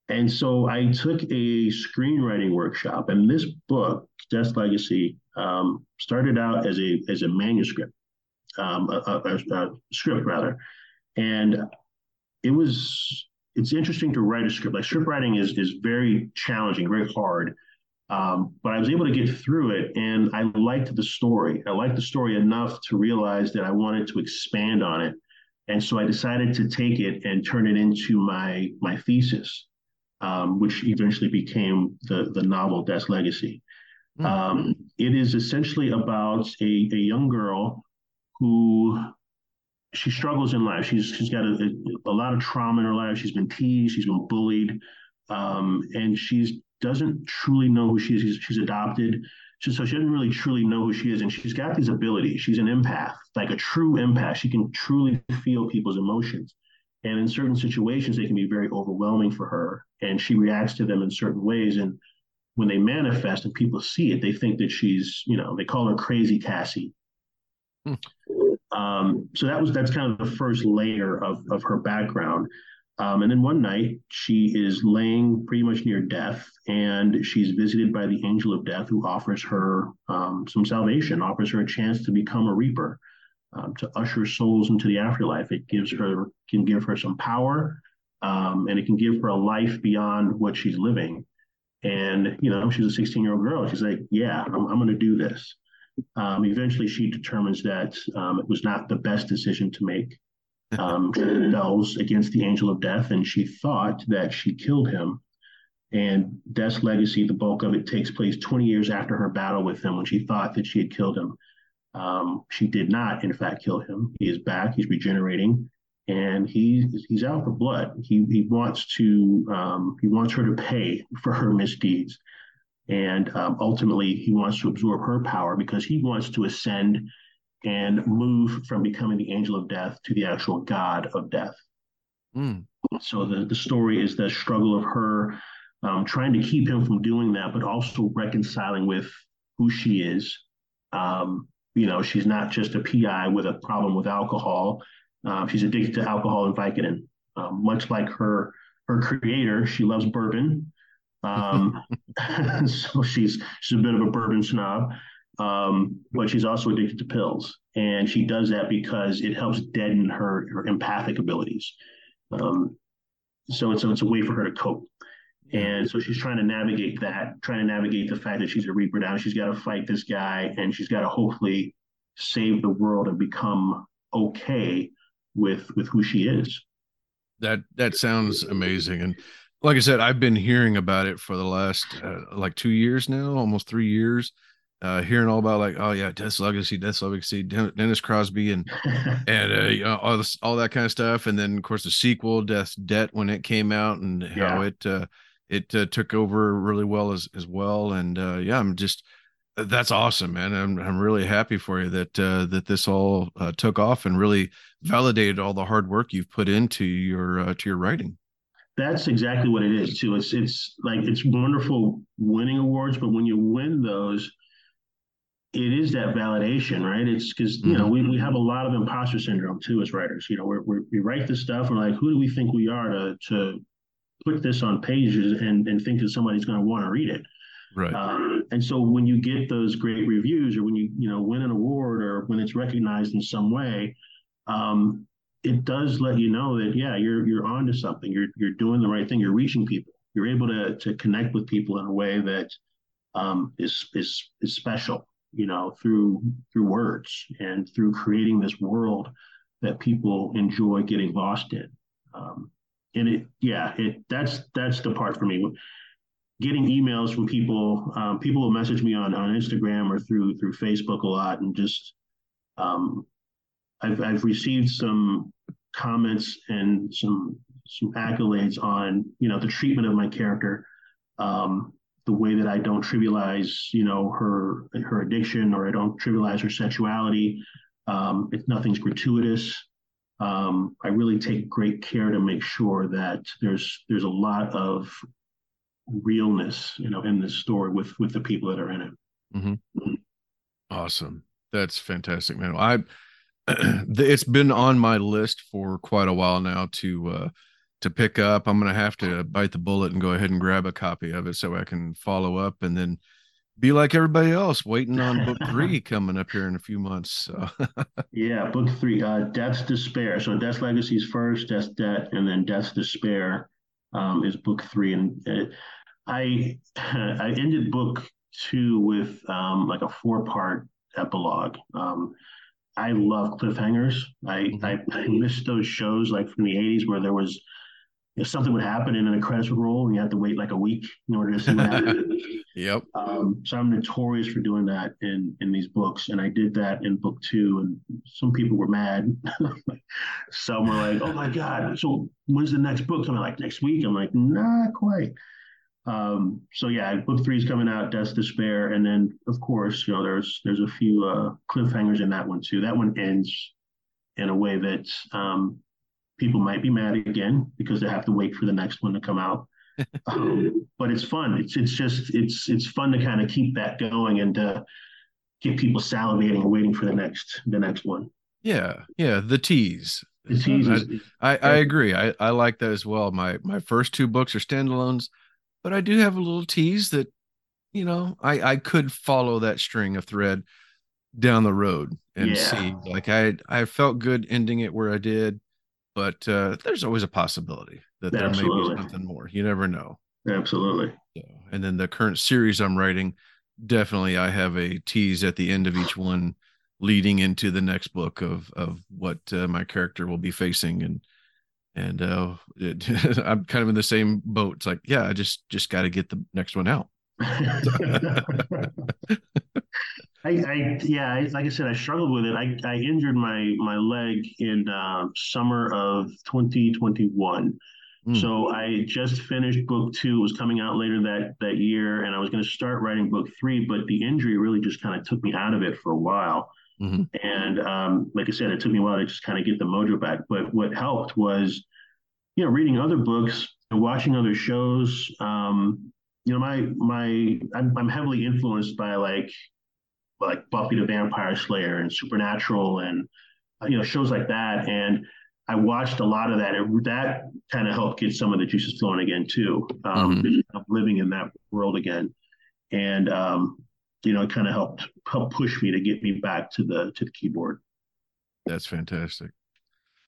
And so I took a screenwriting workshop, and this book, Death Legacy, um, started out as a as a manuscript, um, a, a, a, script rather, and it was it's interesting to write a script. Like script writing is is very challenging, very hard. Um, but I was able to get through it and I liked the story. I liked the story enough to realize that I wanted to expand on it. And so I decided to take it and turn it into my my thesis, um, which eventually became the, the novel Death's Legacy. Mm-hmm. Um, it is essentially about a, a young girl who she struggles in life. She's she's got a, a, a lot of trauma in her life. She's been teased, she's been bullied, um, and she's doesn't truly know who she is. She's, adopted. So, so she doesn't really truly know who she is. And she's got these abilities. She's an empath, like a true empath. She can truly feel people's emotions. And in certain situations, they can be very overwhelming for her. And she reacts to them in certain ways. And when they manifest and people see it, they think that she's, you know, they call her crazy Cassie. Hmm. Um, so that was that's kind of the first layer of of her background. Um, and then one night she is laying pretty much near death, and she's visited by the angel of death, who offers her um, some salvation, offers her a chance to become a reaper, um, to usher souls into the afterlife. It gives her can give her some power, um, and it can give her a life beyond what she's living. And you know, she's a 16 year old girl. She's like, "Yeah, I'm, I'm going to do this." Um, eventually, she determines that um, it was not the best decision to make. Um, rebels against the angel of death, and she thought that she killed him. And Death's legacy, the bulk of it, takes place 20 years after her battle with him when she thought that she had killed him. Um, she did not, in fact, kill him. He is back. He's regenerating, and he's he's out for blood. He he wants to um, he wants her to pay for her misdeeds. And um, ultimately, he wants to absorb her power because he wants to ascend and move from becoming the angel of death to the actual god of death. Mm. So the, the story is the struggle of her um, trying to keep him from doing that, but also reconciling with who she is. Um, you know, she's not just a PI with a problem with alcohol. Um, she's addicted to alcohol and Vicodin. Um, much like her her creator, she loves bourbon. Um, [LAUGHS] so she's she's a bit of a bourbon snob, um, but she's also addicted to pills, and she does that because it helps deaden her her empathic abilities. Um, so it's a, it's a way for her to cope. And so she's trying to navigate that, trying to navigate the fact that she's a Reaper now. She's got to fight this guy, and she's got to hopefully save the world and become okay with with who she is. That that sounds amazing, and like I said, I've been hearing about it for the last uh, like two years now, almost three years. Uh, hearing all about like, oh yeah, Death's Legacy, Death's Legacy, Dennis Crosby, and [LAUGHS] and uh, you know, all this, all that kind of stuff, and then of course the sequel, Death's Debt, when it came out, and how yeah. it uh, it uh, took over really well as as well. And uh, yeah, I'm just that's awesome, man. I'm I'm really happy for you that uh, that this all uh, took off and really validated all the hard work you've put into your uh, to your writing. That's exactly what it is too. It's it's like it's wonderful winning awards, but when you win those, it is that validation, right? It's because you know we, we have a lot of imposter syndrome too as writers. You know, we're, we're, we write this stuff, and like, who do we think we are to to put this on pages and and think that somebody's going to want to read it? Right. Um, and so when you get those great reviews, or when you you know win an award, or when it's recognized in some way, um, it does let you know that yeah, you're you're onto something. You're you're doing the right thing. You're reaching people. You're able to to connect with people in a way that um, is is is special. You know, through through words and through creating this world that people enjoy getting lost in. Um, and it, yeah, it that's that's the part for me. Getting emails from people, um, people will message me on on Instagram or through through Facebook a lot, and just um, I've I've received some comments and some some accolades on you know the treatment of my character, um, the way that I don't trivialize you know her her addiction or I don't trivialize her sexuality. Um, if nothing's gratuitous, um, I really take great care to make sure that there's there's a lot of realness you know in this story with with the people that are in it. Mm-hmm. Awesome, that's fantastic, man. I [CLEARS THROAT] it's been on my list for quite a while now to uh to pick up. I'm gonna have to bite the bullet and go ahead and grab a copy of it so I can follow up and then be like everybody else waiting on book three [LAUGHS] coming up here in a few months. So. [LAUGHS] yeah, book three, uh, Death's Despair. So Death's Legacy is first, Death's Debt, and then Death's Despair um, is book three. And uh, I [LAUGHS] I ended book two with um, like a four part epilogue. Um, I love cliffhangers. I, mm-hmm. I, I miss those shows like from the '80s where there was if something would happen and then the credits would roll and you have to wait like a week in order to see what happened. [LAUGHS] yep. Um, so I'm notorious for doing that in in these books, and I did that in book two, and some people were mad. [LAUGHS] some were like, "Oh my god! So when's the next book coming? Like next week?" I'm like, "Not quite." Um, so yeah, book three is coming out, Death's Despair, and then of course, you know, there's there's a few uh, cliffhangers in that one too. That one ends in a way that um, people might be mad again because they have to wait for the next one to come out. [LAUGHS] um, but it's fun. It's it's just it's it's fun to kind of keep that going and uh, get people salivating and waiting for the next the next one. Yeah, yeah, the tease. The tease. I, Is, I, I agree. I, I like that as well. My my first two books are standalones, but I do have a little tease that, you know, I I could follow that string of thread down the road and Yeah. see. Like I I felt good ending it where I did, but uh, there's always a possibility that there may be something more. You never know. absolutely. So, and then the current series I'm writing, definitely I have a tease at the end of each one, leading into the next book of of what uh, my character will be facing, and and uh, it, [LAUGHS] I'm kind of in the same boat. It's like, yeah, I just just got to get the next one out. [LAUGHS] [LAUGHS] I, I yeah, I, like I said, I struggled with it. I, I injured my my leg in um, summer of 2021. Mm. So I just finished book two. It was coming out later that that year, and I was going to start writing book three, but the injury really just kind of took me out of it for a while. Mhm. And um, like I said, it took me a while to just kind of get the mojo back. But what helped was, you know, reading other books and watching other shows. Um, you know, my my I'm, I'm heavily influenced by like like Buffy the Vampire Slayer and Supernatural and you know shows like that. And I watched a lot of that. and that kind of helped get some of the juices flowing again too. Um, Mhm. of living in that world again, and um, you know, it kind of helped help push me to get me back to the to the keyboard. That's fantastic.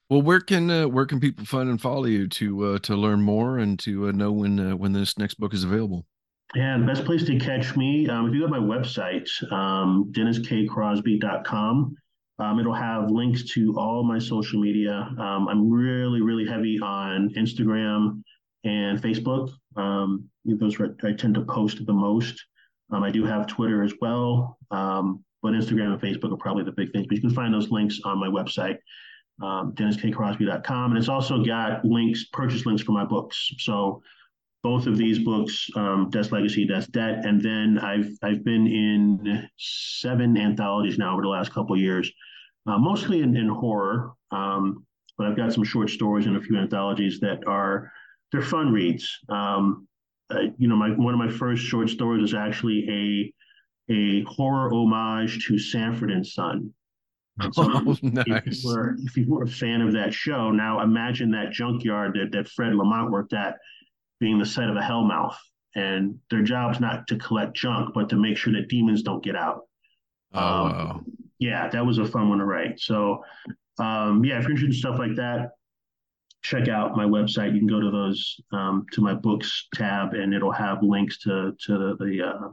Well, where can uh, where can people find and follow you to uh, to learn more and to uh, know when uh, when this next book is available? And the best place to catch me, um, if you go to my website, um, denniskcrosby.com, um, it'll have links to all my social media. Um, I'm really, really heavy on Instagram and Facebook. Um, those are, I tend to post the most. Um, I do have Twitter as well, um, but Instagram and Facebook are probably the big things. But you can find those links on my website, um, denniskcrosby.com. And it's also got links, purchase links for my books. So both of these books, um, Death's Legacy, Death's Debt, and then I've I've been in seven anthologies now over the last couple of years, uh, mostly in, in horror, um, but I've got some short stories and a few anthologies that are they're fun reads. Um, uh, you know, my one of my first short stories is actually a a horror homage to Sanford and Son. So Oh, if [LAUGHS] nice. you were if you were a fan of that show, now imagine that junkyard that, that Fred Lamont worked at being the site of a hellmouth. And their job's not to collect junk, but to make sure that demons don't get out. Oh, Um, wow. Yeah, that was a fun one to write. So um, yeah, if you're interested in stuff like that, check out my website. You can go to those um, to my books tab, and it'll have links to to the, the uh,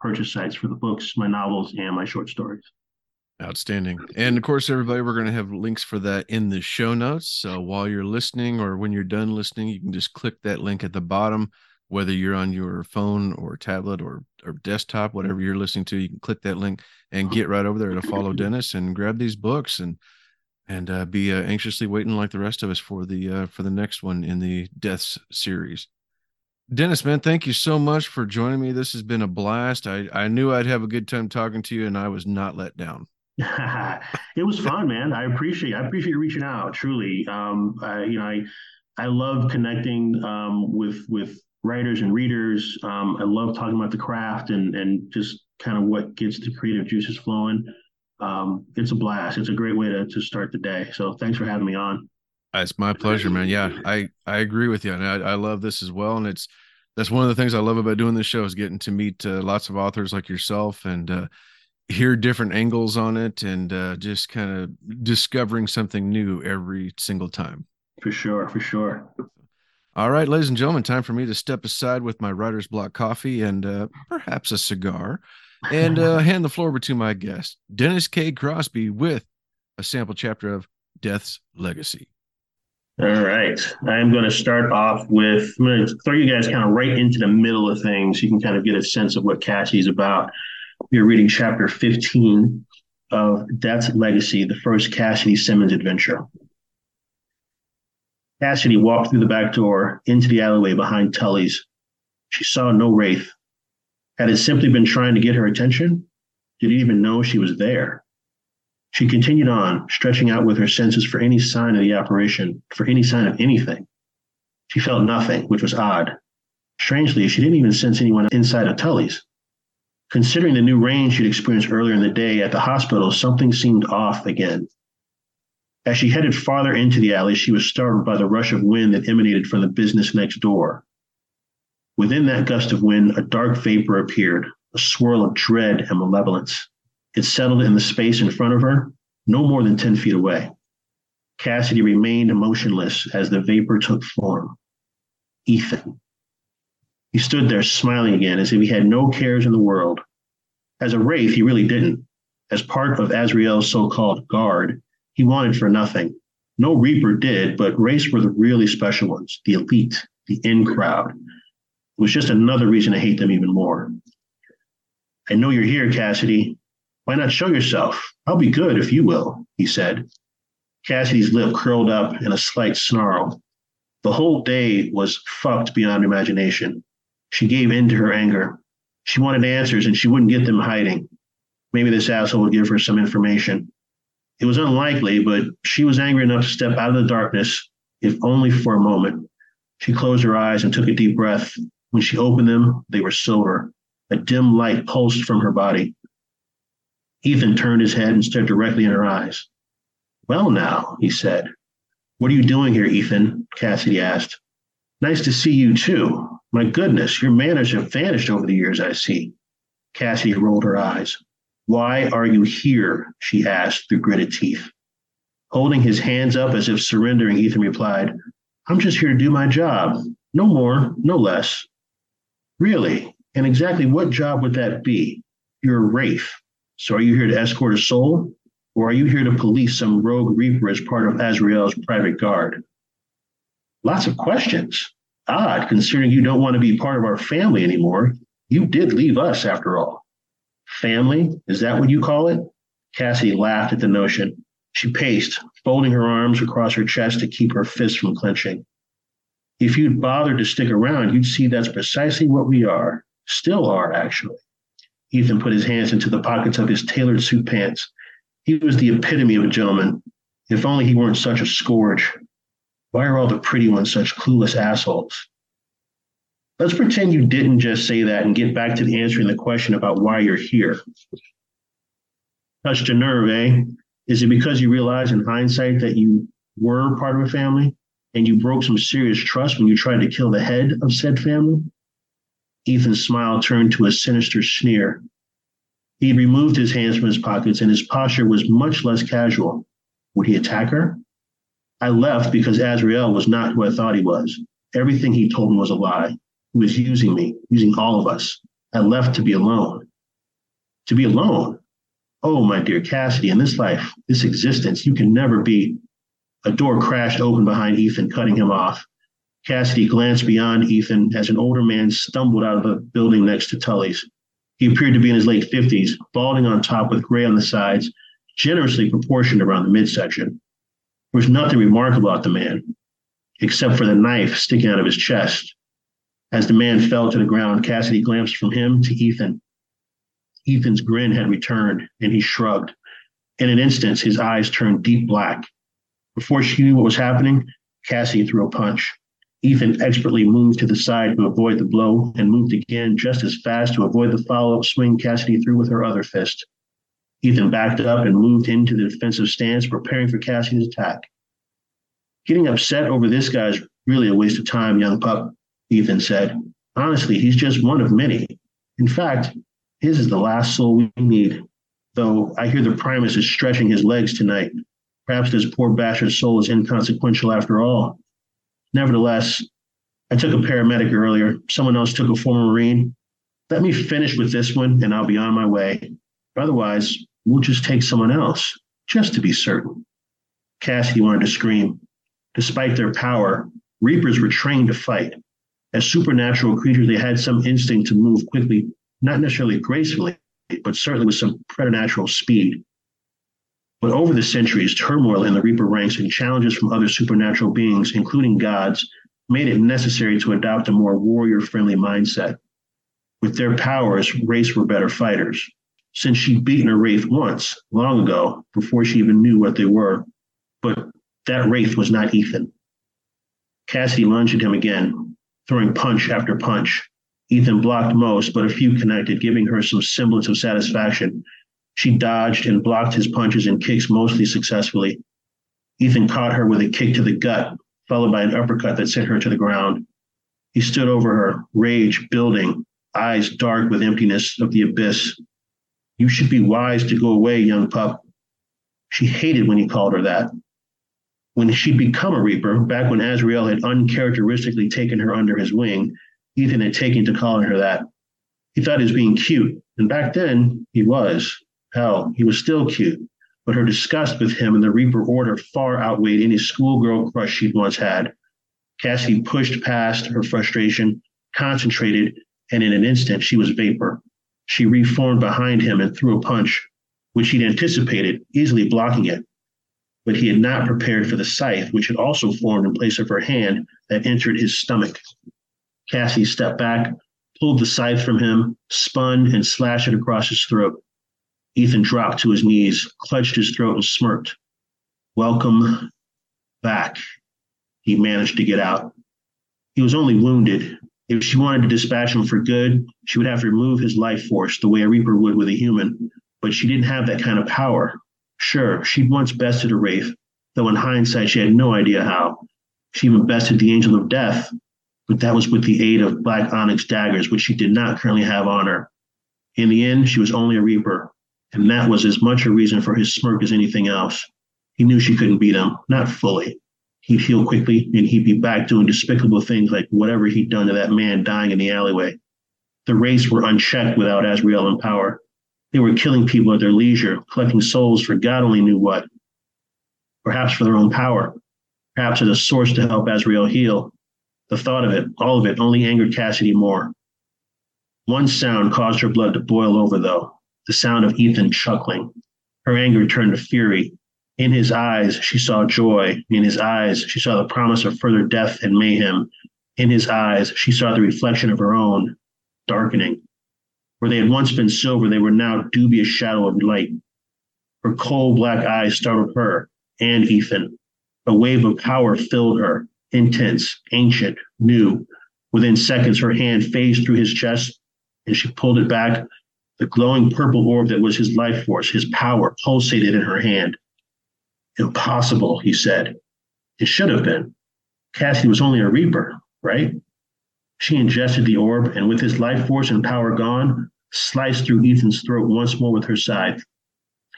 purchase sites for the books, my novels, and my short stories. Outstanding. And of course, everybody, we're going to have links for that in the show notes. So while you're listening or when you're done listening, you can just click that link at the bottom, whether you're on your phone or tablet or, or desktop, whatever you're listening to, you can click that link and get right over there to follow Dennis and grab these books and and uh, be uh, anxiously waiting like the rest of us for the uh, for the next one in the Deaths series. Dennis, man, thank you so much for joining me. This has been a blast. I, I knew I'd have a good time talking to you, and I was not let down. It was fun, man. I appreciate I appreciate you reaching out. Truly, um, I, you know, I I love connecting um, with with writers and readers. Um, I love talking about the craft and and just kind of what gets the creative juices flowing. Um, it's a blast. It's a great way to to start the day. So thanks for having me on. It's my pleasure, man. Yeah, I I agree with you, and I, I love this as well. And it's that's one of the things I love about doing this show is getting to meet uh, lots of authors like yourself and uh, hear different angles on it, and uh, just kind of discovering something new every single time. For sure, for sure. All right, ladies and gentlemen, time for me to step aside with my writer's block coffee and uh, perhaps a cigar, and uh, hand the floor over to my guest, Dennis K. Crosby, with a sample chapter of Death's Legacy. All right. I'm going to start off with, I'm going to throw you guys kind of right into the middle of things. So you can kind of get a sense of what Cassie's about. You're reading chapter 15 of Death's Legacy, the first Cassidy Simmons adventure. Cassidy walked through the back door into the alleyway behind Tully's. She saw no wraith. Had it simply been trying to get her attention? Did he even know she was there? She continued on, stretching out with her senses for any sign of the apparition, for any sign of anything. She felt nothing, which was odd. Strangely, she didn't even sense anyone inside of Tully's. Considering the new rain she'd experienced earlier in the day at the hospital, something seemed off again. As she headed farther into the alley, she was startled by the rush of wind that emanated from the business next door. Within that gust of wind, a dark vapor appeared, a swirl of dread and malevolence. It settled in the space in front of her, no more than 10 feet away. Cassidy remained motionless as the vapor took form. Ethan. He stood there smiling again as if he had no cares in the world. As a wraith, he really didn't. As part of Azrael's so called guard, he wanted for nothing. No Reaper did, but wraiths were the really special ones, the elite, the in crowd. It was just another reason to hate them even more. I know you're here, Cassidy, why not show yourself? I'll be good if you will, he said. Cassidy's lip curled up in a slight snarl. The whole day was fucked beyond imagination. She gave in to her anger. She wanted answers and she wouldn't get them hiding. Maybe this asshole would give her some information. It was unlikely, but she was angry enough to step out of the darkness, if only for a moment. She closed her eyes and took a deep breath. When she opened them, they were silver. A dim light pulsed from her body. Ethan turned his head and stared directly in her eyes. Well, now, he said. What are you doing here, Ethan? Cassidy asked. Nice to see you, too. My goodness, your manners have vanished over the years, I see. Cassidy rolled her eyes. Why are you here? she asked through gritted teeth. Holding his hands up as if surrendering, Ethan replied, I'm just here to do my job. No more, no less. Really? And exactly what job would that be? You're a wraith. So are you here to escort a soul? Or are you here to police some rogue reaper as part of Azrael's private guard? Lots of questions. Odd, considering you don't want to be part of our family anymore. You did leave us, after all. Family? Is that what you call it? Cassie laughed at the notion. She paced, folding her arms across her chest to keep her fists from clenching. If you'd bothered to stick around, you'd see that's precisely what we are. Still are, actually. Ethan put his hands into the pockets of his tailored suit pants. He was the epitome of a gentleman. If only he weren't such a scourge. Why are all the pretty ones such clueless assholes? Let's pretend you didn't just say that and get back to answering the question about why you're here. Touched a nerve, eh? Is it because you realize in hindsight that you were part of a family and you broke some serious trust when you tried to kill the head of said family? Ethan's smile turned to a sinister sneer. He removed his hands from his pockets and his posture was much less casual. Would he attack her? I left because Azrael was not who I thought he was. Everything he told me was a lie. He was using me, using all of us. I left to be alone. To be alone? Oh, my dear Cassidy, in this life, this existence, you can never be. A door crashed open behind Ethan, cutting him off. Cassidy glanced beyond Ethan as an older man stumbled out of the building next to Tully's. He appeared to be in his late 50s, balding on top with gray on the sides, generously proportioned around the midsection. There was nothing remarkable about the man, except for the knife sticking out of his chest. As the man fell to the ground, Cassidy glanced from him to Ethan. Ethan's grin had returned, and he shrugged. In an instant, his eyes turned deep black. Before she knew what was happening, Cassidy threw a punch. Ethan expertly moved to the side to avoid the blow and moved again just as fast to avoid the follow up swing Cassidy threw with her other fist. Ethan backed up and moved into the defensive stance, preparing for Cassidy's attack. Getting upset over this guy's really a waste of time, young pup, Ethan said. Honestly, he's just one of many. In fact, his is the last soul we need. Though I hear the Primus is stretching his legs tonight. Perhaps this poor bastard's soul is inconsequential after all. Nevertheless, I took a paramedic earlier. Someone else took a former Marine. Let me finish with this one and I'll be on my way. Otherwise, we'll just take someone else, just to be certain. Cassidy wanted to scream. Despite their power, Reapers were trained to fight. As supernatural creatures, they had some instinct to move quickly, not necessarily gracefully, but certainly with some preternatural speed. But over the centuries, turmoil in the Reaper ranks and challenges from other supernatural beings, including gods, made it necessary to adopt a more warrior friendly mindset. With their powers, wraiths were better fighters. Since she'd beaten a wraith once, long ago, before she even knew what they were. But that wraith was not Ethan. Cassidy lunged at him again, throwing punch after punch. Ethan blocked most, but a few connected, giving her some semblance of satisfaction. She dodged and blocked his punches and kicks mostly successfully. Ethan caught her with a kick to the gut, followed by an uppercut that sent her to the ground. He stood over her, rage building, eyes dark with emptiness of the abyss. You should be wise to go away, young pup. She hated when he called her that. When she'd become a Reaper, back when Azrael had uncharacteristically taken her under his wing, Ethan had taken to calling her that. He thought he was being cute, and back then he was. Hell, he was still cute, but her disgust with him and the Reaper order far outweighed any schoolgirl crush she'd once had. Cassie pushed past her frustration, concentrated, and in an instant she was vapor. She reformed behind him and threw a punch, which he'd anticipated, easily blocking it. But he had not prepared for the scythe, which had also formed in place of her hand that entered his stomach. Cassie stepped back, pulled the scythe from him, spun, and slashed it across his throat. Ethan dropped to his knees, clutched his throat, and smirked. Welcome back. He managed to get out. He was only wounded. If she wanted to dispatch him for good, she would have to remove his life force the way a Reaper would with a human. But she didn't have that kind of power. Sure, she'd once bested a Wraith, though in hindsight she had no idea how. She even bested the Angel of Death, but that was with the aid of black onyx daggers, which she did not currently have on her. In the end, she was only a Reaper, and that was as much a reason for his smirk as anything else. He knew she couldn't beat him, not fully. He'd heal quickly, and he'd be back doing despicable things like whatever he'd done to that man dying in the alleyway. The Wraiths were unchecked without Azrael in power. They were killing people at their leisure, collecting souls for God only knew what. Perhaps for their own power, perhaps as a source to help Azrael heal. The thought of it, all of it, only angered Cassidy more. One sound caused her blood to boil over, though the sound of Ethan chuckling. Her anger turned to fury. In his eyes, she saw joy. In his eyes, she saw the promise of further death and mayhem. In his eyes, she saw the reflection of her own, darkening. Where they had once been silver, they were now dubious shadow of light. Her coal black eyes startled her and Ethan. A wave of power filled her, intense, ancient, new. Within seconds, her hand phased through his chest, and she pulled it back the glowing purple orb that was his life force, his power, pulsated in her hand. Impossible, he said. It should have been. Cassie was only a reaper, right? She ingested the orb, and with his life force and power gone, sliced through Ethan's throat once more with her scythe.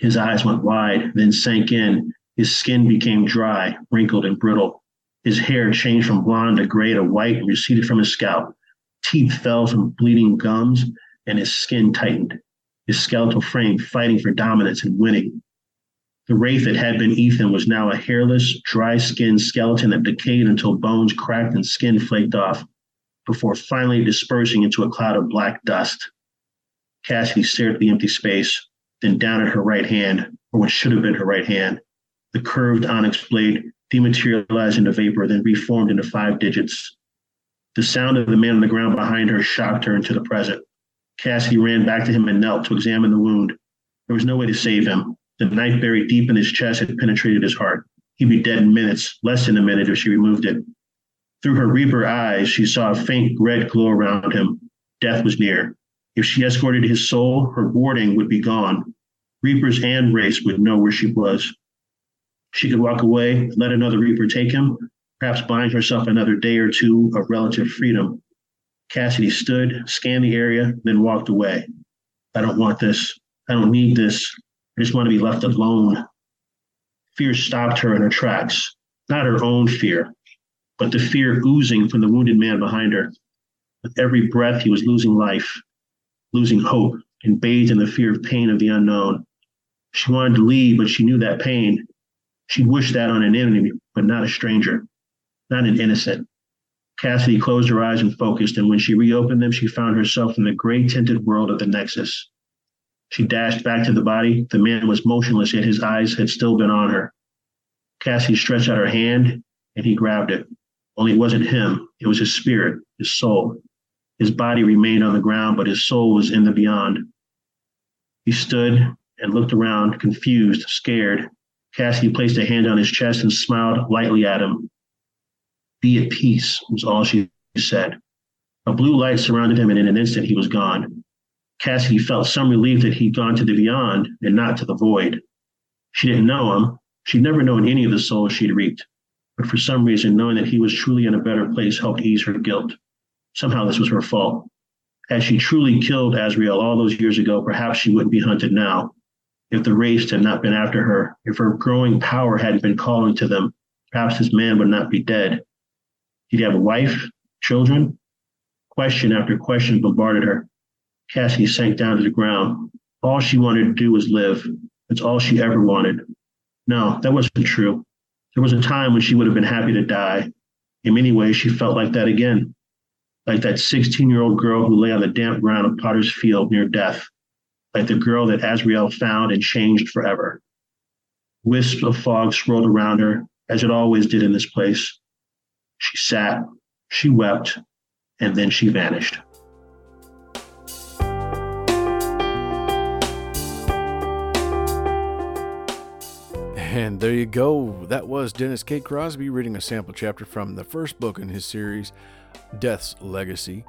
His eyes went wide, then sank in. His skin became dry, wrinkled, and brittle. His hair changed from blonde to gray to white and receded from his scalp. Teeth fell from bleeding gums, and his skin tightened, his skeletal frame fighting for dominance and winning. The wraith that had been Ethan was now a hairless, dry skinned skeleton that decayed until bones cracked and skin flaked off, before finally dispersing into a cloud of black dust. Cassidy stared at the empty space, then down at her right hand, or what should have been her right hand. The curved onyx blade dematerialized into vapor, then reformed into five digits. The sound of the man on the ground behind her shocked her into the present. Cassidy ran back to him and knelt to examine the wound. There was no way to save him. The knife buried deep in his chest had penetrated his heart. He'd be dead in minutes, less than a minute if she removed it. Through her reaper eyes, she saw a faint red glow around him. Death was near. If she escorted his soul, her warding would be gone. Reapers and wraiths would know where she was. She could walk away, let another Reaper take him, perhaps buying herself another day or two of relative freedom. Cassidy stood, scanned the area, then walked away. I don't want this. I don't need this. I just want to be left alone. Fear stopped her in her tracks. Not her own fear, but the fear oozing from the wounded man behind her. With every breath, he was losing life, losing hope, and bathed in the fear of pain of the unknown. She wanted to leave, but she knew that pain. She wished that on an enemy, but not a stranger, not an innocent. Cassidy closed her eyes and focused, and when she reopened them, she found herself in the gray tinted world of the Nexus. She dashed back to the body. The man was motionless, yet his eyes had still been on her. Cassie stretched out her hand, and he grabbed it. Only it wasn't him, it was his spirit, his soul. His body remained on the ground, but his soul was in the beyond. He stood and looked around, confused, scared. Cassie placed a hand on his chest and smiled lightly at him. Be at peace, was all she said. A blue light surrounded him, and in an instant he was gone. Cassidy felt some relief that he'd gone to the beyond and not to the void. She didn't know him. She'd never known any of the souls she'd reaped. But for some reason, knowing that he was truly in a better place helped ease her guilt. Somehow this was her fault. Had she truly killed Azrael all those years ago, perhaps she wouldn't be hunted now. If the wraiths had not been after her, if her growing power hadn't been calling to them, perhaps this man would not be dead. Did He'd have a wife, children? Question after question bombarded her. Cassie sank down to the ground. All she wanted to do was live. That's all she ever wanted. No, that wasn't true. There was a time when she would have been happy to die. In many ways, she felt like that again, like that 16 year old girl who lay on the damp ground of Potter's Field near death, like the girl that Azrael found and changed forever. Wisps of fog swirled around her, as it always did in this place. She sat, she wept, and then she vanished. And there you go. That was Dennis K. Crosby reading a sample chapter from the first book in his series, Death's Legacy.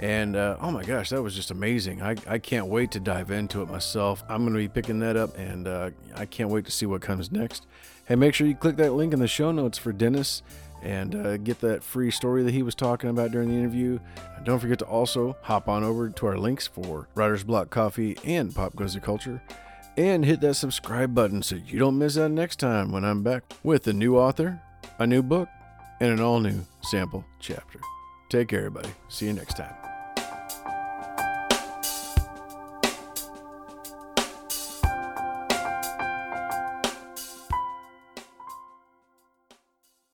And uh, oh my gosh, that was just amazing. I, I can't wait to dive into it myself. I'm going to be picking that up and uh, I can't wait to see what comes next. Hey, make sure you click that link in the show notes for Dennis and uh, get that free story that he was talking about during the interview. Don't forget to also hop on over to our links for Writer's Block Coffee and Pop Goes the Culture and hit that subscribe button so you don't miss out next time when I'm back with a new author, a new book, and an all new sample chapter. Take care, everybody. See you next time.